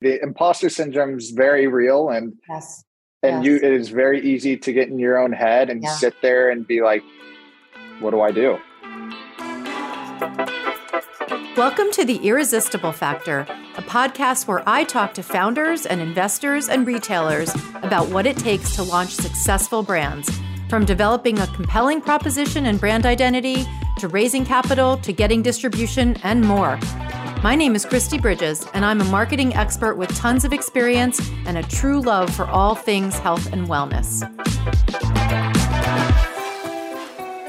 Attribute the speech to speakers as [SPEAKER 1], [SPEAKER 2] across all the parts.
[SPEAKER 1] the imposter syndrome is very real and
[SPEAKER 2] Yes.
[SPEAKER 1] and
[SPEAKER 2] Yes.
[SPEAKER 1] you it is very easy to get in your own head and
[SPEAKER 2] Yeah.
[SPEAKER 1] sit there and be like what do i do
[SPEAKER 3] Welcome to The Irresistible Factor, a podcast where I talk to founders and investors and retailers about what it takes to launch successful brands, from developing a compelling proposition and brand identity to raising capital to getting distribution and more. My name is Kristi Bridges, and I'm a marketing expert with tons of experience and a true love for all things health and wellness.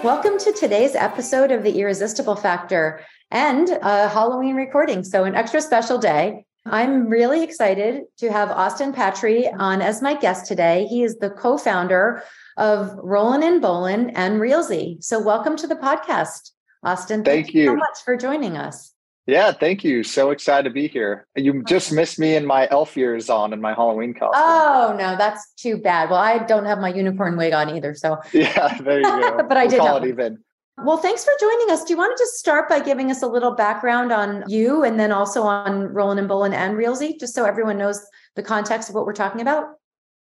[SPEAKER 2] Welcome to today's episode of The Irresistible Factor and a Halloween recording. So, an extra special day. I'm really excited to have Austin Patry on as my guest today. He is the co founder of Rollin' and Bowlin' and Realsy. So, welcome to the podcast, Austin.
[SPEAKER 1] Thank
[SPEAKER 2] so
[SPEAKER 1] you.
[SPEAKER 2] So much for joining us.
[SPEAKER 1] Yeah thank you so excited to be here you just missed me in my elf ears on and my halloween costume
[SPEAKER 2] Oh, no, that's too bad. Well, I don't have my unicorn wig on either. So,
[SPEAKER 1] yeah there you go
[SPEAKER 2] But I
[SPEAKER 1] We'll
[SPEAKER 2] did
[SPEAKER 1] call it even
[SPEAKER 2] Well, thanks for joining us. Do you want to just start by giving us a little background on you and then also on Rollin' and Bowlin' and Realsy, just so everyone knows the context of what we're talking about?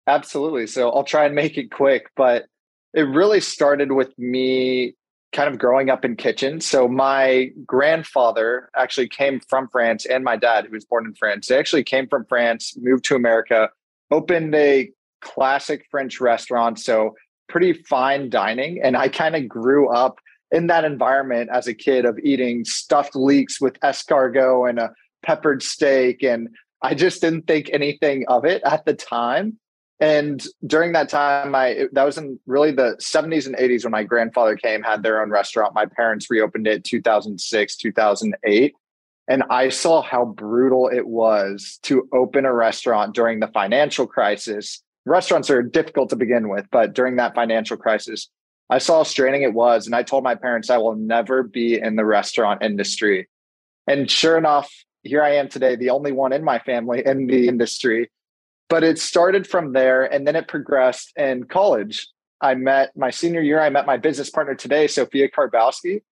[SPEAKER 1] Absolutely. So I'll try and make it quick, but it really started with me kind of growing up in kitchens. So my grandfather actually came from France and my dad, who was born in France, they actually came from France, moved to America, opened a classic French restaurant. So pretty fine dining. And I kind of grew up in that environment as a kid of eating stuffed leeks with escargot and a peppered steak. And I just didn't think anything of it at the time. And during that time, I that was in really the 70s and 80s when my grandfather came, had their own restaurant. My parents reopened it 2006, 2008. And I saw how brutal it was to open a restaurant during the financial crisis. Restaurants are difficult to begin with, but during that financial crisis, I saw how straining it was. And I told my parents I will never be in the restaurant industry. And sure enough, here I am today, the only one in my family in the industry but it started from there and then it progressed in college. I met my senior year i met my business partner today sophia karbowski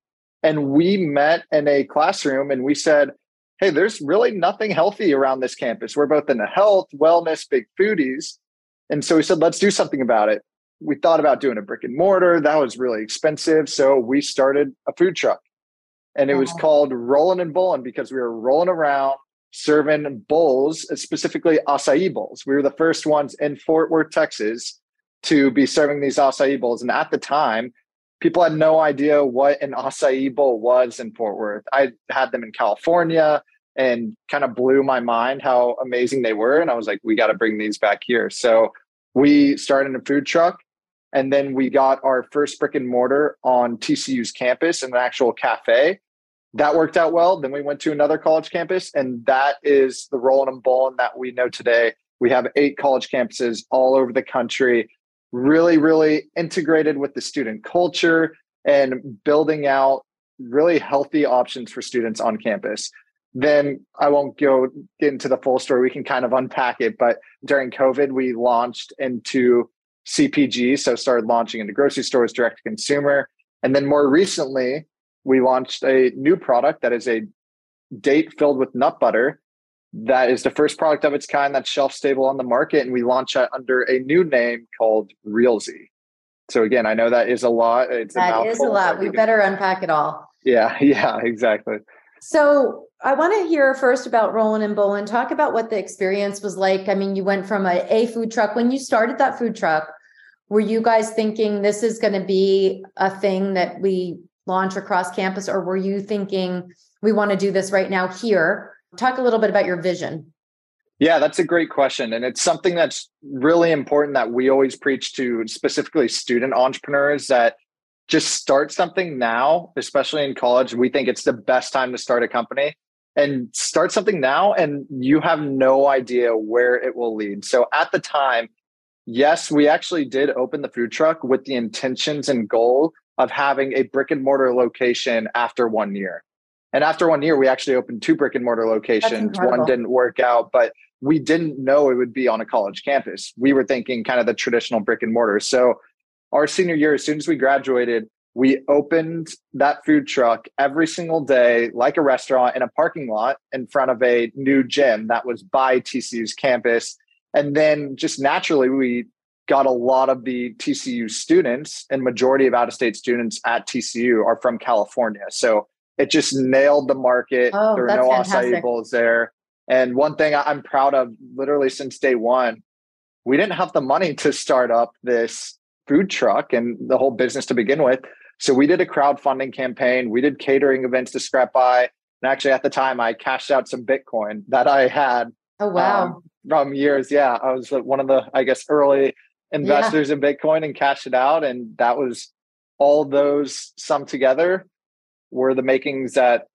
[SPEAKER 1] and we met in a classroom and we said hey there's really nothing healthy around this campus. We're both in the health wellness big foodies. And so we said let's do something about it. We thought about doing a brick and mortar. That was really expensive so we started a food truck. And it was called Rollin' and Bowlin' because we were rolling around serving bowls, specifically acai bowls. We were the first ones in Fort Worth, Texas, to be serving these acai bowls. And at the time, people had no idea what an acai bowl was in Fort Worth. I had them in California and kind of blew my mind how amazing they were. And I was like, we got to bring these back here. So we started a food truck. And then we got our first brick and mortar on TCU's campus in an actual cafe that worked out well. Then we went to another college campus, and that is the Rollin' and Bowlin' that we know today. We have eight college campuses all over the country, really, really integrated with the student culture and building out really healthy options for students on campus. Then I won't go into the full story. We can kind of unpack it. But during COVID, we launched into CPG. So started launching into grocery stores, direct to consumer. And then more recently, we launched a new product that is a date filled with nut butter that is the first product of its kind that's shelf stable on the market and we launch it under a new name called realsy so again i know that is a lot it's a
[SPEAKER 2] That is a lot. We better unpack it all.
[SPEAKER 1] yeah yeah exactly
[SPEAKER 2] So, I want to hear first about Rollin' and Bowlin'. Talk about what the experience was like. I mean, you went from a, a food truck. When you started that food truck, were you guys thinking this is going to be a thing that we launch across campus, or were you thinking we want to do this right now here? Talk a little bit about your vision.
[SPEAKER 1] Yeah, that's a great question. And it's something that's really important that we always preach to specifically student entrepreneurs that just start something now, especially in college. We think it's the best time to start a company and start something now, and you have no idea where it will lead. So at the time, yes, we actually did open the food truck with the intentions and goal of having a brick and mortar location after one year. And after one year, we actually opened two brick and mortar locations. One didn't work out, but we didn't know it would be on a college campus. We were thinking kind of the traditional brick and mortar. So our senior year, as soon as we graduated, we opened that food truck every single day like a restaurant in a parking lot in front of a new gym that was by TCU's campus. And then just naturally, we got a lot of the TCU students and majority of out of state students at TCU are from California. So it just nailed the market.
[SPEAKER 2] Oh,
[SPEAKER 1] there were no
[SPEAKER 2] fantastic.
[SPEAKER 1] acai bowls there. And one thing I'm proud of literally since day one, we didn't have the money to start up this food truck and the whole business to begin with. So we did a crowdfunding campaign. We did catering events to scrap by. And actually, at the time, I cashed out some Bitcoin that I had
[SPEAKER 2] Oh wow.
[SPEAKER 1] um, from years. Yeah, I was uh, one of the, I guess, early investors in Bitcoin and cashed it out. And that was all those summed together were the makings that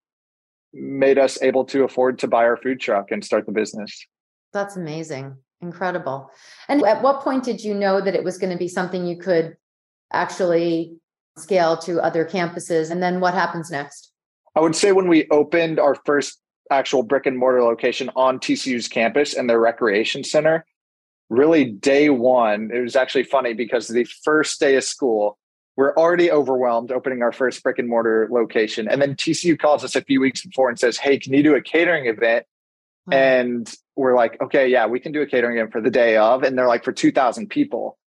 [SPEAKER 1] made us able to afford to buy our food truck and start the business.
[SPEAKER 2] That's amazing. Incredible. And at what point did you know that it was going to be something you could actually scale to other campuses? And then what happens next?
[SPEAKER 1] I would say when we opened our first actual brick and mortar location on TCU's campus and their recreation center, really day one, it was actually funny because the first day of school, we're already overwhelmed opening our first brick and mortar location. And then TCU calls us a few weeks before and says, Hey, can you do a catering event?
[SPEAKER 2] Wow.
[SPEAKER 1] And we're like, okay, yeah, we can do a catering event for the day of. And they're like, for 2,000 people.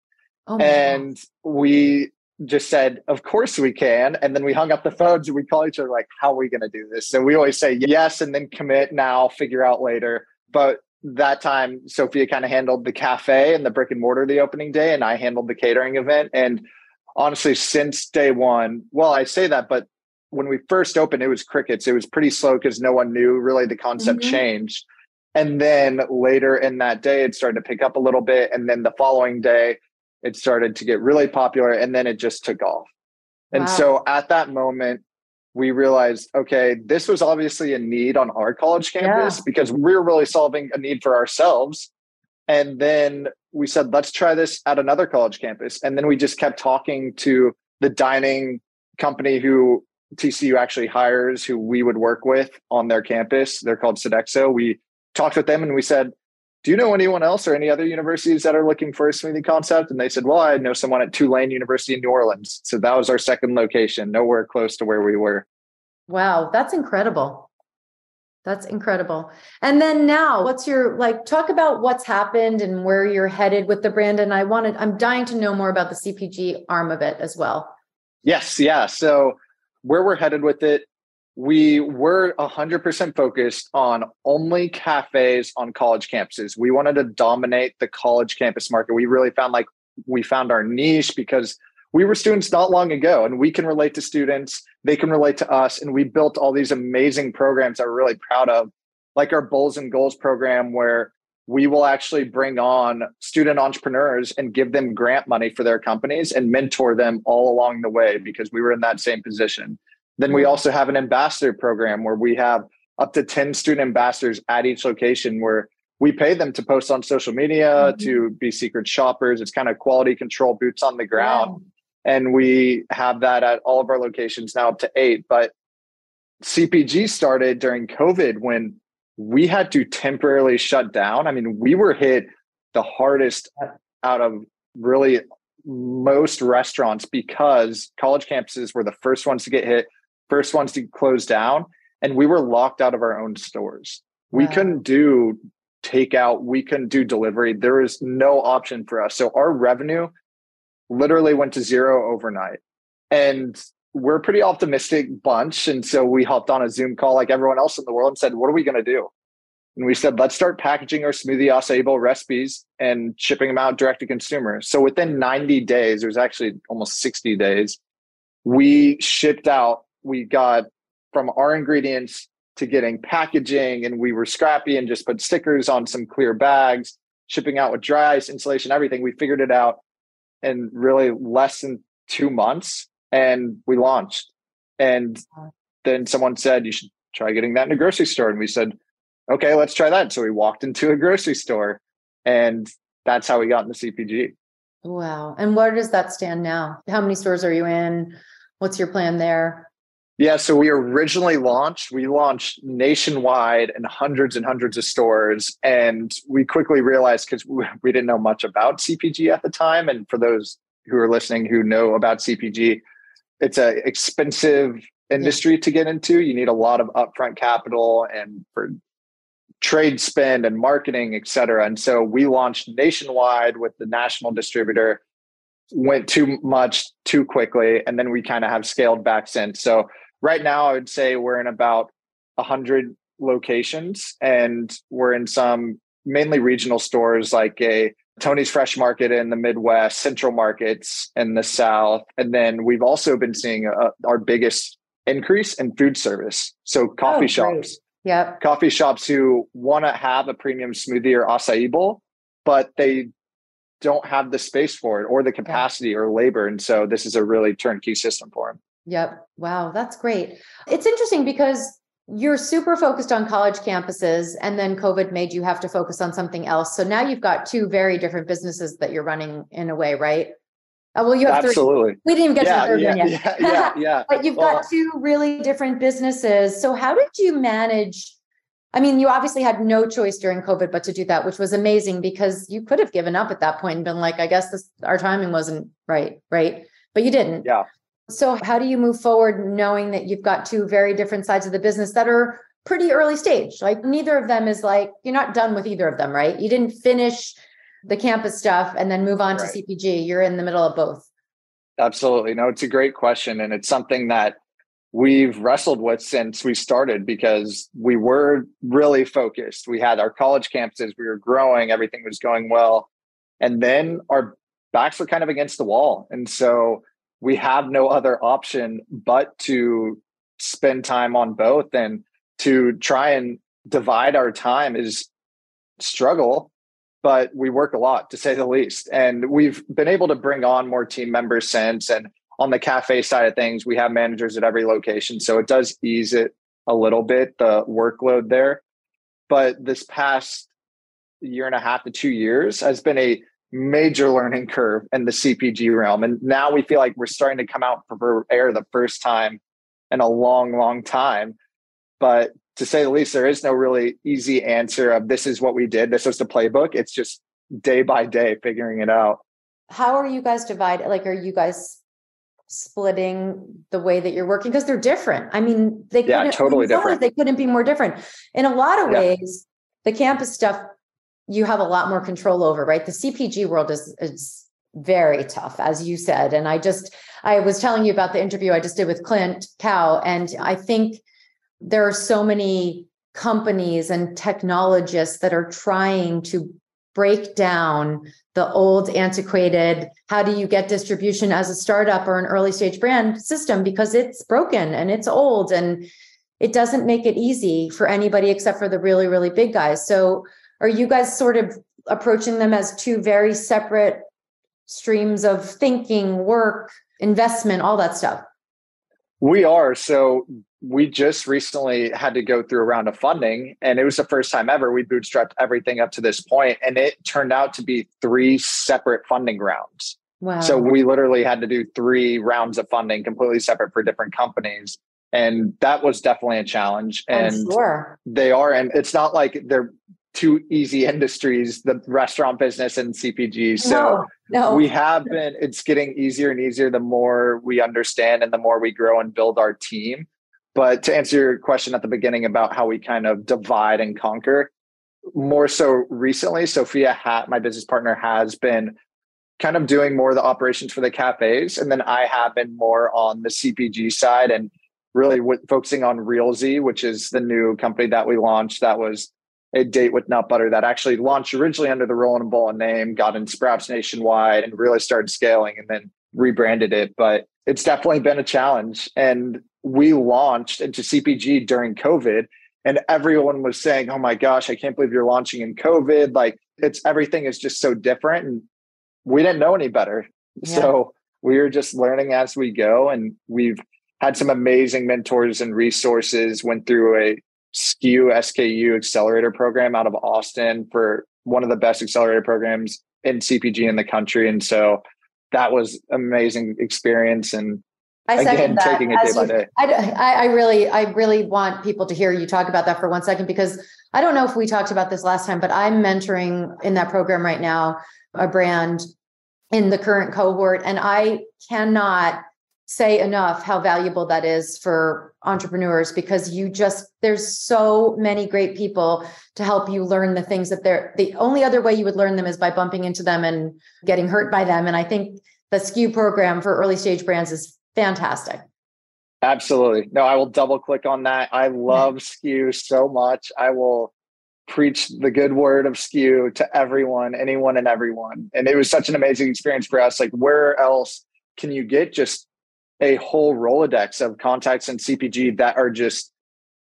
[SPEAKER 2] Oh.
[SPEAKER 1] And we just said, of course we can. And then we hung up the phones and we call each other like, how are we going to do this? So we always say yes and then commit now, figure out later. But that time, Sophia kind of handled the cafe and the brick and mortar the opening day, and I handled the catering event. And honestly, since day one, well, I say that, but when we first opened, it was crickets. It was pretty slow because no one knew really the concept
[SPEAKER 2] Mhm.
[SPEAKER 1] changed. And then later in that day, it started to pick up a little bit. And then the following day, it started to get really popular and then it just took off. And
[SPEAKER 2] Wow.
[SPEAKER 1] so at that moment, we realized, okay, this was obviously a need on our college campus
[SPEAKER 2] Yeah.
[SPEAKER 1] because we were really solving a need for ourselves. And then we said, let's try this at another college campus. And then we just kept talking to the dining company who TCU actually hires, who we would work with on their campus. They're called Sodexo. We talked with them and we said, do you know anyone else or any other universities that are looking for a smoothie concept? And they said, well, I know someone at Tulane University in New Orleans. So that was our second location, nowhere close to where we were.
[SPEAKER 2] Wow, that's incredible. That's incredible. And then now, what's your like talk about what's happened and where you're headed with the brand and I wanted I'm dying to know more about the CPG arm of it as well.
[SPEAKER 1] Yes, yeah. So where we're headed with it, we were 100% focused on only cafes on college campuses. We wanted to dominate the college campus market. We really found like we found our niche because we were students not long ago and we can relate to students, they can relate to us. And we built all these amazing programs that we're really proud of, like our Bowls and Goals program, where we will actually bring on student entrepreneurs and give them grant money for their companies and mentor them all along the way because we were in that same position. Then we also have an ambassador program where we have up to 10 student ambassadors at each location where we pay them to post on social media,
[SPEAKER 2] Mhm.
[SPEAKER 1] to be secret shoppers. It's kind of quality control, boots on the ground. And we have that at all of our locations now up to eight. But cpg started during covid when we had to temporarily shut down. I mean we were hit the hardest out of really most restaurants because college campuses were the first ones to get hit first ones to close down and we were locked out of our own stores we
[SPEAKER 2] Wow.
[SPEAKER 1] couldn't do takeout we couldn't do delivery there was no option for us so our revenue literally went to zero overnight. And we're a pretty optimistic bunch. And so we hopped on a Zoom call like everyone else in the world and said, What are we going to do? And we said, Let's start packaging our smoothie acai bowl recipes and shipping them out direct to consumers. So within 90 days, it was actually almost 60 days, we shipped out, we got from our ingredients to getting packaging, and we were scrappy and just put stickers on some clear bags, shipping out with dry ice, insulation, everything. We figured it out in really less than two months and we launched. And then someone said, you should try getting that in a grocery store. And we said, okay, let's try that. So we walked into a grocery store and that's how we got in the CPG.
[SPEAKER 2] Wow. And where does that stand now? How many stores are you in? What's your plan there?
[SPEAKER 1] Yeah, so we originally launched, we launched nationwide in hundreds and hundreds of stores. And we quickly realized because we, didn't know much about CPG at the time. And for those who are listening who know about CPG, it's an expensive industry to get into. You need a lot of upfront capital and for trade spend and marketing, et cetera. And so we launched nationwide with the national distributor, went too much too quickly, and then we kind of have scaled back since. So right now, I would say we're in about 100 locations and we're in some mainly regional stores like a Tony's Fresh Market in the Midwest, Central Markets in the South. And then we've also been seeing uh, our biggest increase in food service. So coffee oh, shops.
[SPEAKER 2] Yep.
[SPEAKER 1] Coffee shops who want to have a premium smoothie or acai bowl, but they don't have the space for it or the capacity or labor. And so this is a really turnkey system for them.
[SPEAKER 2] Yep. Wow, that's great. It's interesting because you're super focused on college campuses and then covid made you have to focus on something else so now you've got two very different businesses that you're running in a way right
[SPEAKER 1] uh, well you have absolutely three.
[SPEAKER 2] we didn't even get yeah, to the third
[SPEAKER 1] yeah,
[SPEAKER 2] one
[SPEAKER 1] yet yeah, yeah, yeah.
[SPEAKER 2] but you've well, got two really different businesses so how did you manage i mean you obviously had no choice during covid but to do that which was amazing because you could have given up at that point and been like i guess this our timing wasn't right right but you didn't
[SPEAKER 1] yeah
[SPEAKER 2] so, how do you move forward knowing that you've got two very different sides of the business that are pretty early stage? Like, neither of them is like, you're not done with either of them, right? You didn't finish the campus stuff and then move on right. to CPG. You're in the middle of both.
[SPEAKER 1] Absolutely. No, it's a great question. And it's something that we've wrestled with since we started because we were really focused. We had our college campuses, we were growing, everything was going well. And then our backs were kind of against the wall. And so we have no other option but to spend time on both and to try and divide our time is struggle but we work a lot to say the least. And we've been able to bring on more team members since and on the cafe side of things we have managers at every location so it does ease it a little bit the workload there. But this past year and a half to two years has been a major learning curve in the CPG realm. And now we feel like we're starting to come out for air the first time in a long, long time. But to say the least, there is no really easy answer of this is what we did. This was the playbook. It's just day by day figuring it out.
[SPEAKER 2] How are you guys divided? Like, are you guys splitting the way that you're working? Because they're different. I mean, they
[SPEAKER 1] yeah, totally different.
[SPEAKER 2] They couldn't be more different. In a lot of yeah. ways, the campus stuff you have a lot more control over, right? The CPG world is is very tough, as you said. And I just I was telling you about the interview I just did with Clint Cow, and I think there are so many companies and technologists that are trying to break down the old antiquated how do you get distribution as a startup or an early stage brand system because it's broken and it's old and it doesn't make it easy for anybody except for the really really big guys so are you guys sort of approaching them as two very separate streams of thinking, work, investment, all that stuff?
[SPEAKER 1] We are. So we just recently had to go through a round of funding, and it was the first time ever we bootstrapped everything up to this point, and it turned out to be three separate funding rounds. Wow. So we literally had to do three rounds of funding completely separate for different companies. And that was definitely a challenge. And
[SPEAKER 2] sure.
[SPEAKER 1] they are, and it's not like they're two easy industries the restaurant business and cpg so
[SPEAKER 2] no, no.
[SPEAKER 1] we have been it's getting easier and easier the more we understand and the more we grow and build our team but to answer your question at the beginning about how we kind of divide and conquer more so recently sophia hat my business partner has been kind of doing more of the operations for the cafes and then i have been more on the cpg side and really focusing on Realsy which is the new company that we launched that was a date with nut butter that actually launched originally under the Roll and Bowl name, got in Sprouts nationwide, and really started scaling, and then rebranded it. But it's definitely been a challenge. And we launched into CPG during COVID, and everyone was saying, "Oh my gosh, I can't believe you're launching in COVID!" Like it's everything is just so different, and we didn't know any better. Yeah. So we were just learning as we go, and we've had some amazing mentors and resources. Went through a SKU SKU accelerator program out of Austin for one of the best accelerator programs in CPG in the country. And so that was amazing experience. And
[SPEAKER 2] I again, taking it day you, by day. I, I really, I really want people to hear you talk about that for one second because I don't know if we talked about this last time, but I'm mentoring in that program right now a brand in the current cohort, and I cannot say enough how valuable that is for entrepreneurs because you just there's so many great people to help you learn the things that they're the only other way you would learn them is by bumping into them and getting hurt by them. And i think the SKU program for early stage brands is fantastic.
[SPEAKER 1] Absolutely. No i will double click on that. I love SKU so much. I will preach the good word of SKU to everyone anyone and everyone. And it was such an amazing experience for us. Like where else can you get just a whole Rolodex of contacts in CPG that are just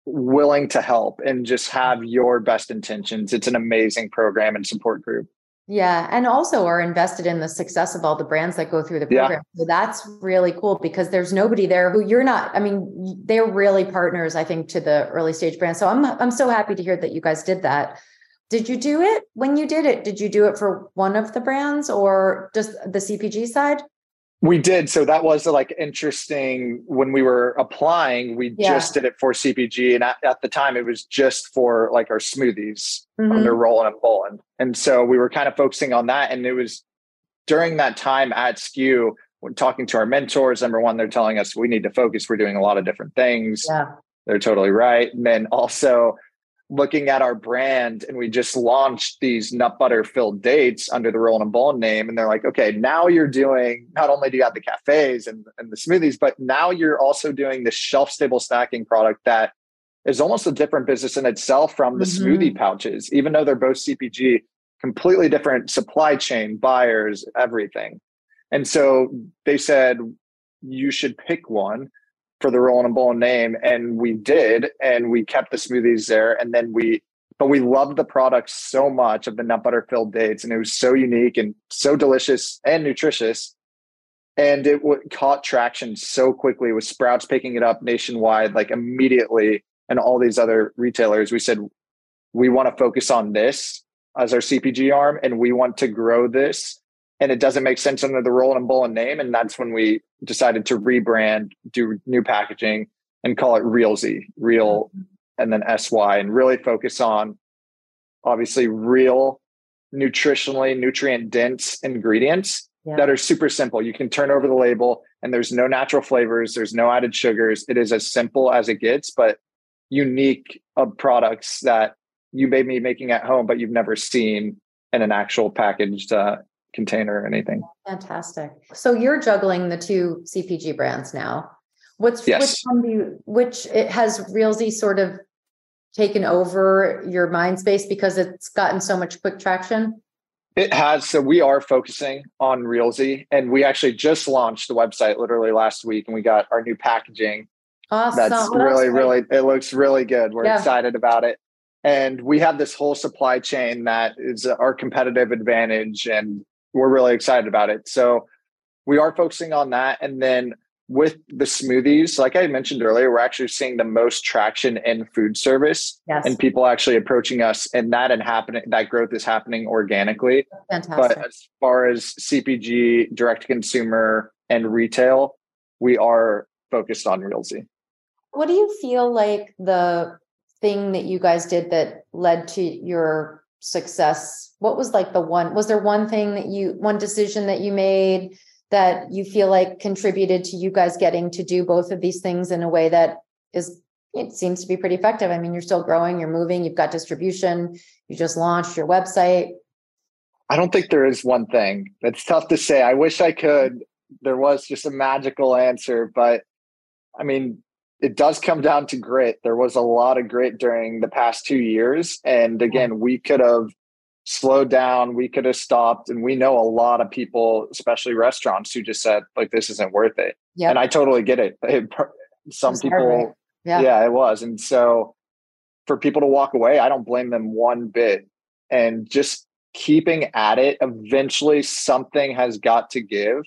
[SPEAKER 1] willing to help and just have your best intentions. It's an amazing program and support group.
[SPEAKER 2] Yeah. And also are invested in the success of all the brands that go through the program. Yeah. So that's really cool because there's nobody there who you're not, I mean, they're really partners, I think, to the early stage brands. So I'm I'm so happy to hear that you guys did that. Did you do it when you did it? Did you do it for one of the brands or just the CPG side?
[SPEAKER 1] We did. So that was like interesting when we were applying. We yeah. just did it for CPG, and at, at, the time, it was just for like our smoothies mm-hmm. under Rollin' and Bowlin'. And so we were kind of focusing on that. And it was during that time at SKU, when talking to our mentors, number one, they're telling us we need to focus. We're doing a lot of different things.
[SPEAKER 2] Yeah.
[SPEAKER 1] They're totally right. And then also looking at our brand and we just launched these nut butter filled dates under the Rollin' and Bowlin' name. And they're like, okay, now you're doing, not only do you have the cafes and, and the smoothies, but now you're also doing the shelf stable stacking product that is almost a different business in itself from the mm-hmm. smoothie pouches, even though they're both CPG, completely different supply chain, buyers, everything. And so they said, you should pick one for the Rollin' and Bowlin' name, and we did, and we kept the smoothies there, and then we. But we loved the product so much of the nut butter filled dates, and it was so unique and so delicious and nutritious, and it w- caught traction so quickly with Sprouts picking it up nationwide, like immediately, and all these other retailers. We said we want to focus on this as our CPG arm, and we want to grow this and it doesn't make sense under the Rollin' and Bowlin' name. And that's when we decided to rebrand, do new packaging, and call it Realsy, Real, and then SY, and really focus on obviously real, nutritionally nutrient dense ingredients yeah. that are super simple. You can turn over the label, and there's no natural flavors, there's no added sugars. It is as simple as it gets, but unique of products that you may be making at home, but you've never seen in an actual packaged uh, container or anything.
[SPEAKER 2] Fantastic. So you're juggling the two CPG brands now. What's yes. which one do you which it has Realsy sort of taken over your mind space because it's gotten so much quick traction?
[SPEAKER 1] It has. So we are focusing on Realsy and we actually just launched the website literally last week and we got our new packaging.
[SPEAKER 2] Awesome.
[SPEAKER 1] That's really, really, it looks really good. We're yeah. excited about it. And we have this whole supply chain that is our competitive advantage. And we're really excited about it. So we are focusing on that. And then with the smoothies, like I mentioned earlier, we're actually seeing the most traction in food service
[SPEAKER 2] yes.
[SPEAKER 1] and people actually approaching us and that and happening that growth is happening organically.
[SPEAKER 2] Fantastic.
[SPEAKER 1] But as far as CPG, direct to consumer and retail, we are focused on Realsy.
[SPEAKER 2] What do you feel like the thing that you guys did that led to your success? What was like the one was there one thing that you one decision that you made that you feel like contributed to you guys getting to do both of these things in a way that is it seems to be pretty effective? I mean you're still growing you're moving you've got distribution you just launched your website.
[SPEAKER 1] I don't think there is one thing. It's tough to say. I wish i could. There was just a magical answer but i mean it does come down to grit. There was a lot of grit during the past two years. And again, we could have slowed down, we could have stopped. And we know a lot of people, especially restaurants, who just said, like, this isn't worth it.
[SPEAKER 2] Yep.
[SPEAKER 1] And I totally get it. it some people, yeah. yeah, it was. And so for people to walk away, I don't blame them one bit. And just keeping at it, eventually something has got to give.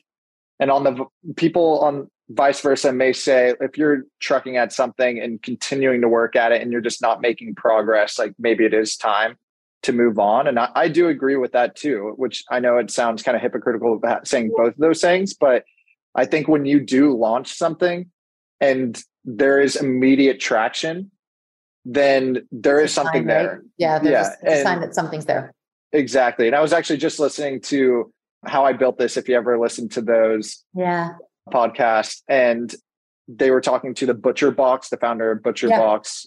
[SPEAKER 1] And on the people on vice versa may say if you're trucking at something and continuing to work at it and you're just not making progress like maybe it is time to move on and I, I do agree with that too which i know it sounds kind of hypocritical about saying both of those things but i think when you do launch something and there is immediate traction then there is something sign, there
[SPEAKER 2] right? yeah there's yeah. a, a sign that something's there
[SPEAKER 1] exactly and i was actually just listening to how i built this if you ever listened to those
[SPEAKER 2] yeah
[SPEAKER 1] podcast and they were talking to the Butcher Box, the founder of Butcher yeah. Box,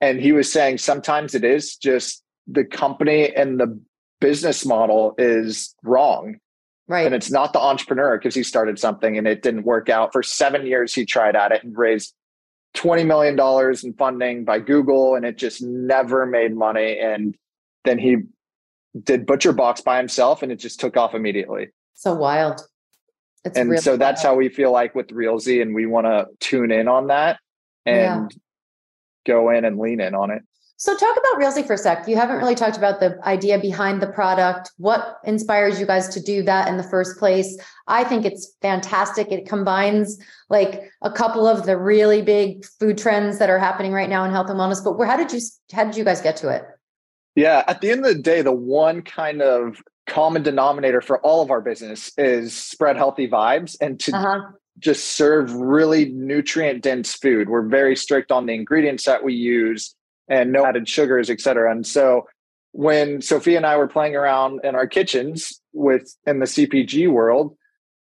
[SPEAKER 1] and he was saying sometimes it is just the company and the business model is wrong.
[SPEAKER 2] Right.
[SPEAKER 1] And it's not the entrepreneur because he started something and it didn't work out. For seven years, he tried at it and raised $20 million in funding by Google and it just never made money. And then he did Butcher Box by himself and it just took off immediately.
[SPEAKER 2] So wild.
[SPEAKER 1] It's and really so that's how we feel like with Realsy, and we want to tune in on that and yeah. go in and lean in on it.
[SPEAKER 2] So talk about Realsy for a sec. You haven't really talked about the idea behind the product. What inspires you guys to do that in the first place? I think it's fantastic. It combines like a couple of the really big food trends that are happening right now in health and wellness. But where how did you how did you guys get to it?
[SPEAKER 1] Yeah, at the end of the day, the one kind of common denominator for all of our business is spread healthy vibes and to uh-huh. just serve really nutrient dense food. We're very strict on the ingredients that we use and no added sugars, et cetera. And so when Sophia and I were playing around in our kitchens with in the CPG world,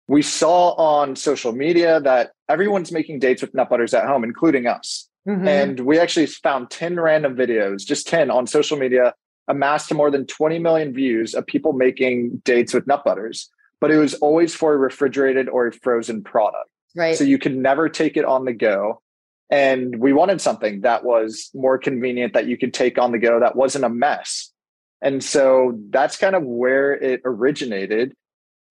[SPEAKER 1] we saw on social media that everyone's making dates with nut butters at home, including us. Mm-hmm. And we actually found 10 random videos, just 10 on social media amassed to more than 20 million views of people making dates with nut butters, but it was always for a refrigerated or a frozen product.
[SPEAKER 2] Right.
[SPEAKER 1] So you could never take it on the go. And we wanted something that was more convenient that you could take on the go that wasn't a mess. And so that's kind of where it originated.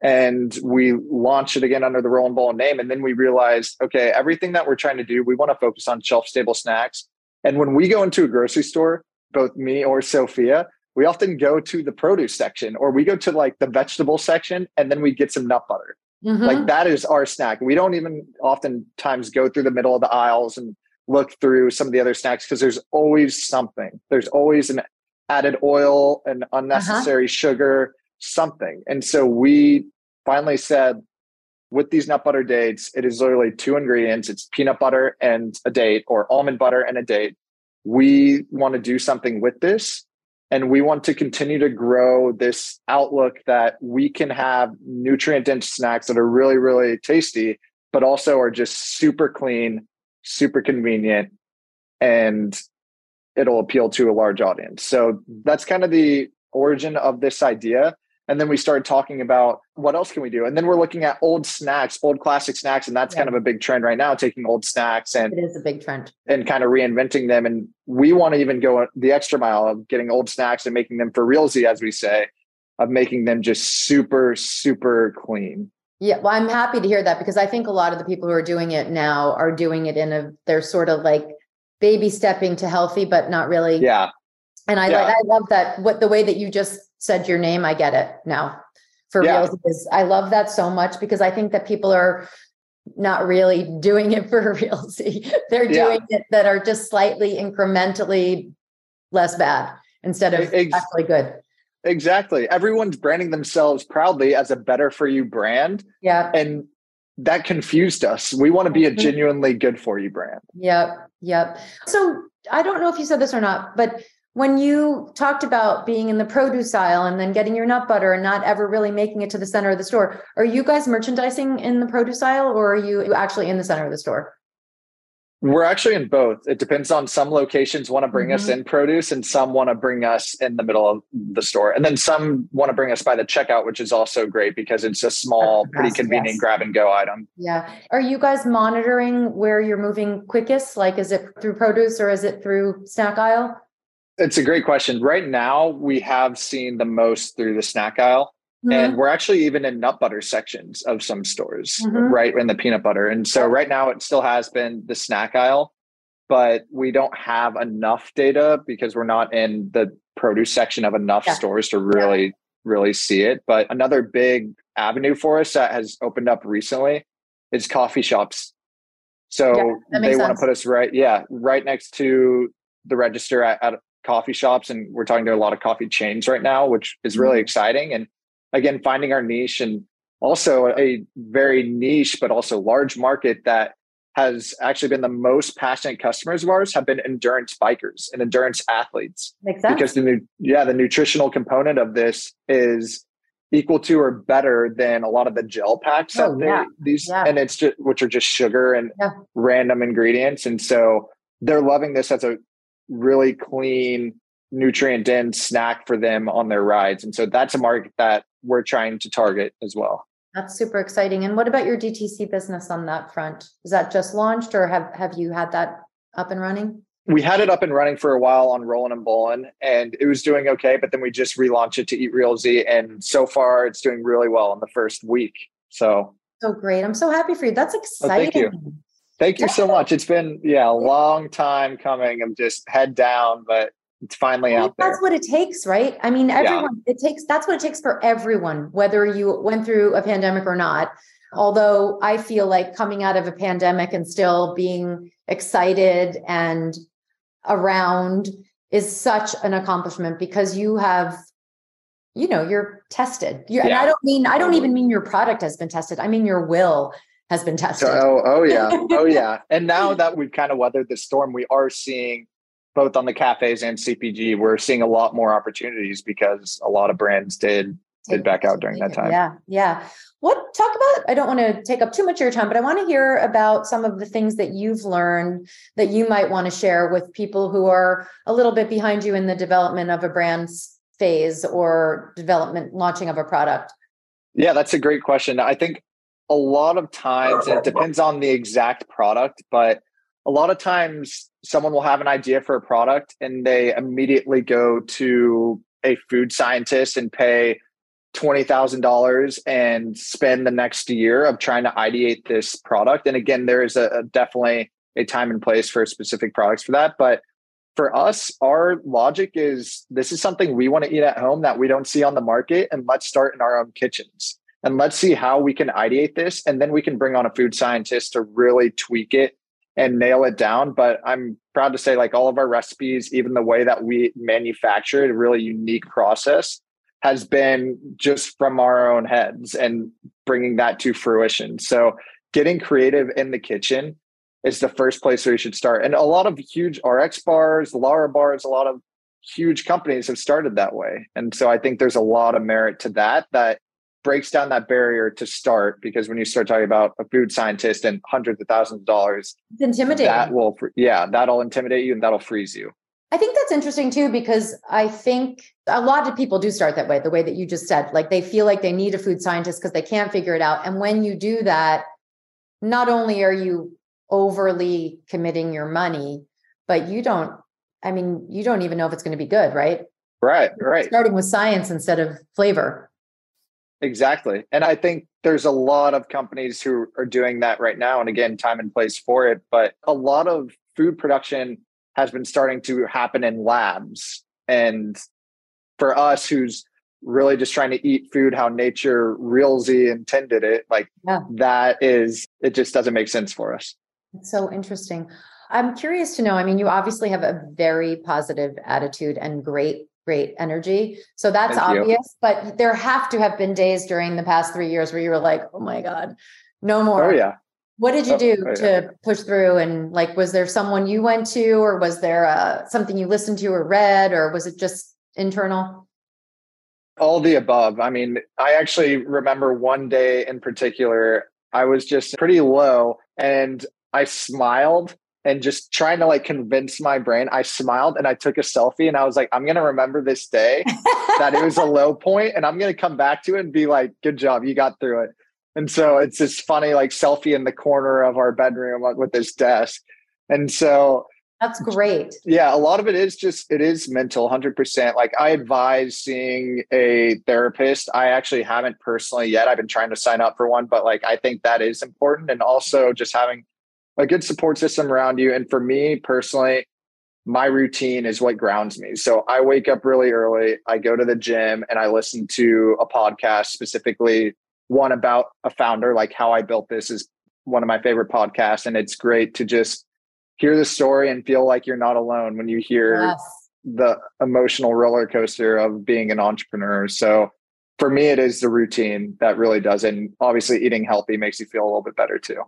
[SPEAKER 1] And we launched it again under the Roll and Bowl name. And then we realized, okay, everything that we're trying to do, we want to focus on shelf stable snacks. And when we go into a grocery store, both me or Sophia, we often go to the produce section or we go to like the vegetable section and then we get some nut butter. Mm-hmm. Like that is our snack. We don't even oftentimes go through the middle of the aisles and look through some of the other snacks because there's always something. There's always an added oil, an unnecessary uh-huh. sugar, something. And so we finally said, with these nut butter dates, it is literally two ingredients. It's peanut butter and a date, or almond butter and a date we want to do something with this and we want to continue to grow this outlook that we can have nutrient dense snacks that are really really tasty but also are just super clean super convenient and it'll appeal to a large audience. So that's kind of the origin of this idea and then we started talking about what else can we do? And then we're looking at old snacks, old classic snacks. And that's yeah. kind of a big trend right now, taking old snacks and
[SPEAKER 2] it is a big trend
[SPEAKER 1] and kind of reinventing them. And we want to even go the extra mile of getting old snacks and making them for realsy, as we say, of making them just super, super clean.
[SPEAKER 2] Yeah, well, I'm happy to hear that because I think a lot of the people who are doing it now are doing it in a they're sort of like baby stepping to healthy, but not really.
[SPEAKER 1] Yeah.
[SPEAKER 2] And I yeah. like I love that what the way that you just said your name, I get it now. For yeah. real, because I love that so much because I think that people are not really doing it for realsy. They're doing yeah. it that are just slightly incrementally less bad instead of Ex- actually good.
[SPEAKER 1] Exactly. Everyone's branding themselves proudly as a better for you brand.
[SPEAKER 2] Yeah.
[SPEAKER 1] And that confused us. We want to be a mm-hmm. genuinely good for you brand.
[SPEAKER 2] Yep. Yep. So I don't know if you said this or not, but when you talked about being in the produce aisle and then getting your nut butter and not ever really making it to the center of the store, are you guys merchandising in the produce aisle or are you actually in the center of the store?
[SPEAKER 1] We're actually in both. It depends on some locations want to bring mm-hmm. us in produce and some want to bring us in the middle of the store. And then some want to bring us by the checkout, which is also great because it's a small, pretty convenient yes. grab and go item.
[SPEAKER 2] Yeah. Are you guys monitoring where you're moving quickest? Like, is it through produce or is it through snack aisle?
[SPEAKER 1] It's a great question. Right now, we have seen the most through the snack aisle. Mm-hmm. And we're actually even in nut butter sections of some stores, mm-hmm. right? In the peanut butter. And so right now it still has been the snack aisle, but we don't have enough data because we're not in the produce section of enough yeah. stores to really, yeah. really see it. But another big avenue for us that has opened up recently is coffee shops. So yeah, they want to put us right, yeah, right next to the register at, at coffee shops and we're talking to a lot of coffee chains right now which is really mm-hmm. exciting and again finding our niche and also a very niche but also large market that has actually been the most passionate customers of ours have been endurance bikers and endurance athletes because the new yeah the nutritional component of this is equal to or better than a lot of the gel packs
[SPEAKER 2] Oh,
[SPEAKER 1] that they
[SPEAKER 2] yeah.
[SPEAKER 1] these
[SPEAKER 2] Yeah.
[SPEAKER 1] and it's just which are just sugar and
[SPEAKER 2] Yeah.
[SPEAKER 1] random ingredients and so they're loving this as a really clean nutrient dense snack for them on their rides and so that's a market that we're trying to target as well
[SPEAKER 2] That's super exciting. And what about your DTC business on that front? Is that just launched or have, have you had that up and running?
[SPEAKER 1] we had it up and running for a while on Rollin' and Bowlin, and it was doing okay. But then we just relaunched it to Eat Realsy, and so far it's doing really well in the first week. So
[SPEAKER 2] So great. I'm so happy for you. That's
[SPEAKER 1] Oh,
[SPEAKER 2] exciting.
[SPEAKER 1] you. Thank you so much. It's been yeah a long time coming. I'm just head down, but it's finally out there.
[SPEAKER 2] That's what it takes, right? I mean, everyone, it takes, that's what it takes for everyone, whether you went through a pandemic or not. Although I feel like coming out of a pandemic and still being excited and around is such an accomplishment because you have, you know, you're tested. You're, And I don't mean, I don't even mean your product has been tested. I mean, your will has been tested.
[SPEAKER 1] Oh, oh yeah, oh yeah. And now that we've kind of weathered the storm, we are seeing both on the cafes and CPG, we're seeing a lot more opportunities because a lot of brands did did back out during that time.
[SPEAKER 2] Yeah, yeah. What talk about? I don't want to take up too much of your time, but I want to hear about some of the things that you've learned that you might want to share with people who are a little bit behind you in the development of a brand's phase or development launching of a product.
[SPEAKER 1] Yeah, that's a great question. I think a lot of times, and it depends on the exact product, but a lot of times someone will have an idea for a product and they immediately go to a food scientist and pay $20,000 and spend the next year of trying to ideate this product. And again, there is a, a definitely a time and place for specific products for that. But for us, our logic is this is something we want to eat at home that we don't see on the market. And let's start in our own kitchens. And let's see how we can ideate this. And then we can bring on a food scientist to really tweak it and nail it down. But I'm proud to say, like all of our recipes, even the way that we manufacture it, a really unique process has been just from our own heads and bringing that to fruition. So getting creative in the kitchen is the first place where you should start. And a lot of huge RX bars, Larabars, a lot of huge companies have started that way. And so I think there's a lot of merit to that that breaks down that barrier to start because when you start talking about a food scientist and hundreds of thousands of dollars,
[SPEAKER 2] It's intimidating.
[SPEAKER 1] that will yeah, that'll intimidate you and that'll freeze you.
[SPEAKER 2] I think that's interesting too, because I think a lot of people do start that way, the way that you just said. Like they feel like they need a food scientist because they can't figure it out. And when you do that, not only are you overly committing your money, but you don't, I mean, you don't even know if it's going to be good, right?
[SPEAKER 1] Right, right.
[SPEAKER 2] Starting with science instead of flavor.
[SPEAKER 1] Exactly. And I think there's a lot of companies who are doing that right now. And again, time and place for it. But a lot of food production has been starting to happen in labs. And for us, who's really just trying to eat food how nature realsy intended it, like
[SPEAKER 2] Yeah.
[SPEAKER 1] that is, it just doesn't make sense for us.
[SPEAKER 2] It's so interesting. I'm curious to know. I mean, you obviously have a very positive attitude and great, great energy. So that's
[SPEAKER 1] Thank you.
[SPEAKER 2] obvious. But there have to have been days during the past three years where you were like, oh my God, no more.
[SPEAKER 1] Oh, yeah.
[SPEAKER 2] What did you
[SPEAKER 1] Oh,
[SPEAKER 2] do
[SPEAKER 1] oh, yeah.
[SPEAKER 2] to push through? And like, was there someone you went to, or was there uh, something you listened to or read, or was it just internal?
[SPEAKER 1] All the above. I mean, I actually remember one day in particular, I was just pretty low and I smiled and just trying to like convince my brain. I smiled and I took a selfie and I was like, I'm going to remember this day that it was a low point and I'm going to come back to it and be like, good job, you got through it. And so it's this funny like selfie in the corner of our bedroom with this desk. And so
[SPEAKER 2] That's great.
[SPEAKER 1] yeah, a lot of it is just it is mental, hundred percent. Like I advise seeing a therapist. I actually haven't personally yet. I've been trying to sign up for one, but like I think that is important, and also just having a good support system around you. And for me personally, my routine is what grounds me. So I wake up really early. I go to the gym and I listen to a podcast, specifically one about a founder. Like how I built this is one of my favorite podcasts, and it's great to just hear the story and feel like you're not alone when you hear
[SPEAKER 2] Yes.
[SPEAKER 1] the emotional roller coaster of being an entrepreneur. So for me, it is the routine that really does. it. And obviously, eating healthy makes you feel a little bit better too.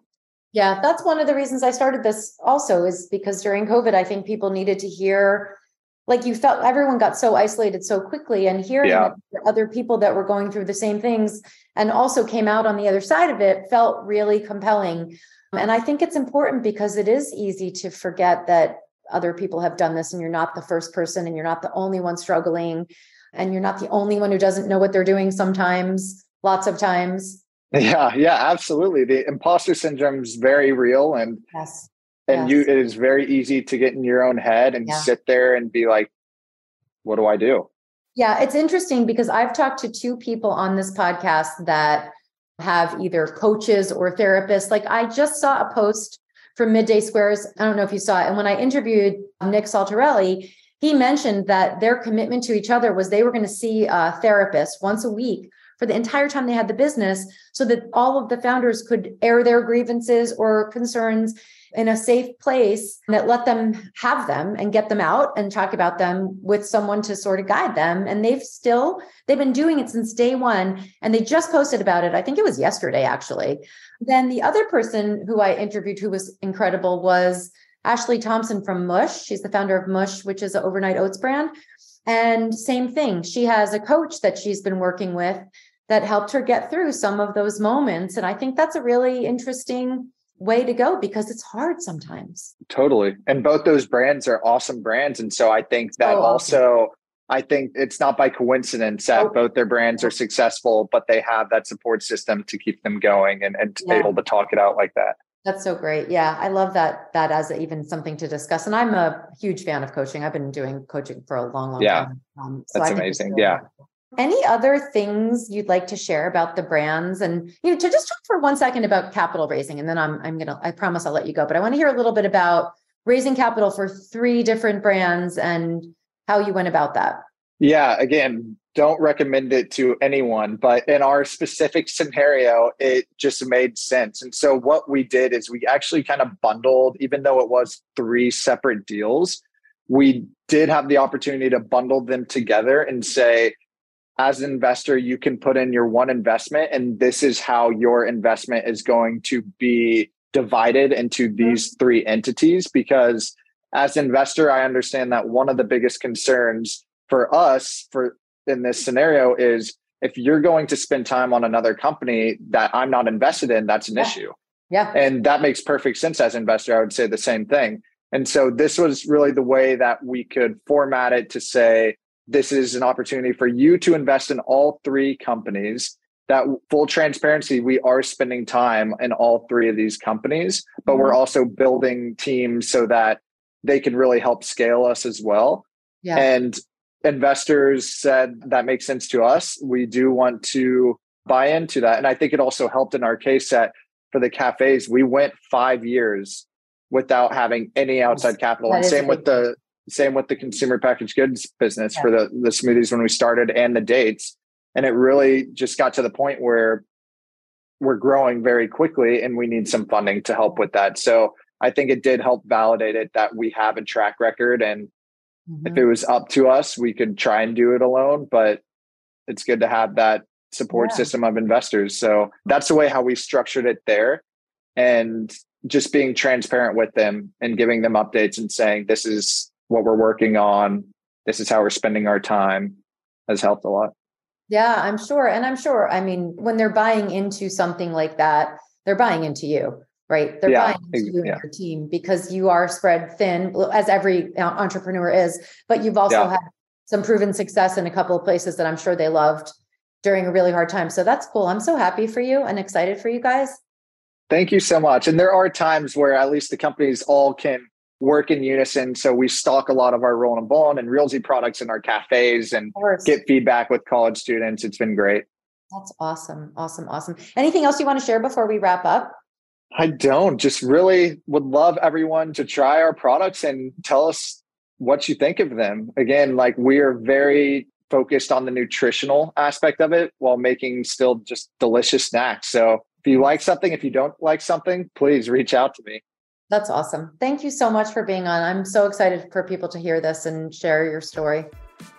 [SPEAKER 2] Yeah, that's one of the reasons I started this also is because during COVID, I think people needed to hear like you felt everyone got so isolated so quickly and hearing yeah. other people that were going through the same things and also came out on the other side of it felt really compelling and i think it's important because it is easy to forget that other people have done this and you're not the first person and you're not the only one struggling and you're not the only one who doesn't know what they're doing sometimes lots of times
[SPEAKER 1] yeah yeah absolutely. The imposter syndrome is very real and yes. and yes. you it is very easy to get in your own head and yeah. sit there and be like what do i do?
[SPEAKER 2] Yeah it's interesting because i've talked to two people on this podcast that have either coaches or therapists. Like i just saw a post from midday squares. I don't know if you saw it. And when i interviewed nick saltarelli he mentioned that their commitment to each other was they were going to see a therapist once a week for the entire time they had the business so that all of the founders could air their grievances or concerns in a safe place that let them have them and get them out and talk about them with someone to sort of guide them. And they've still they've been doing it since day 1 and they just posted about it. I think it was yesterday actually. Then the other person who i interviewed who was incredible was ashley thompson from mush. She's the founder of mush which is an overnight oats brand. And same thing. She has a coach that she's been working with that helped her get through some of those moments and i think that's a really interesting way to go because it's hard sometimes.
[SPEAKER 1] Totally. And both those brands are awesome brands. And so I think that oh, also, I think it's not by coincidence that oh. both their brands are successful, but they have that support system to keep them going and, and yeah. able to talk it out like that.
[SPEAKER 2] That's so great. Yeah, I love that. That as even something to discuss. And I'm a huge fan of coaching. I've been doing coaching for a long, long
[SPEAKER 1] yeah.
[SPEAKER 2] time.
[SPEAKER 1] Um, so That's amazing. Really yeah.
[SPEAKER 2] Any other things you'd like to share about the brands and you know to just talk for one second about capital raising and then I'm I'm to I promise I'll let you go but I want to hear a little bit about raising capital for three different brands and how you went about that.
[SPEAKER 1] Yeah, again, don't recommend it to anyone, but in our specific scenario, it just made sense. And so what we did is we actually kind of bundled even though it was three separate deals, we did have the opportunity to bundle them together and say as an investor, you can put in your one investment, and this is how your investment is going to be divided into mm-hmm. these three entities. Because as an investor, I understand that one of the biggest concerns for us for in this scenario is if you're going to spend time on another company that I'm not invested in, that's an
[SPEAKER 2] yeah.
[SPEAKER 1] issue.
[SPEAKER 2] Yeah.
[SPEAKER 1] And that makes perfect sense as an investor. I would say the same thing. And so this was really the way that we could format it to say, this is an opportunity for you to invest in all three companies. That full transparency we are spending time in all three of these companies but we're mm-hmm. also building teams so that they can really help scale us as well. Yeah. and investors said that makes sense to us. We do want to buy into that. And i think it also helped in our case that for the cafes we went five years without having any outside capital. And same with the same with the consumer packaged goods business yeah. for the the smoothies when we started and the dates. And it really just got to the point where we're growing very quickly and we need some funding to help with that. So I think it did help validate it that we have a track record and mm-hmm. if it was up to us, we could try and do it alone, but it's good to have that support yeah. system of investors. So that's the way how we structured it there. And just being transparent with them and giving them updates and saying this is what we're working on. This is how we're spending our time has helped a lot.
[SPEAKER 2] Yeah, I'm sure. And I'm sure, I mean, when they're buying into something like that, they're buying into you, right? They're yeah, buying into you yeah. and your team because you are spread thin, as every uh, entrepreneur is, but you've also yeah. had some proven success in a couple of places that I'm sure they loved during a really hard time. So that's cool. I'm so happy for you and excited for you guys.
[SPEAKER 1] Thank you so much. And there are times where at least the companies all can work in unison. So we stock a lot of our Rollin' and Bowlin' and Realsy products in our cafes and get feedback with college students. It's been great.
[SPEAKER 2] That's awesome. Awesome. Awesome. Anything else you want to share before we wrap up?
[SPEAKER 1] I don't. Just really would love everyone to try our products and tell us what you think of them. Again, like we are very focused on the nutritional aspect of it while making still just delicious snacks. So if you like something, if you don't like something, please reach out to me.
[SPEAKER 2] That's awesome. Thank you so much for being on. I'm so excited for people to hear this and share your story.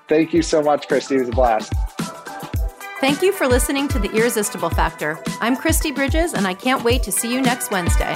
[SPEAKER 1] Thank you so much, Kristi. It was a blast.
[SPEAKER 3] Thank you for listening to The Irresistible Factor. I'm Kristi Bridges, and I can't wait to see you next Wednesday.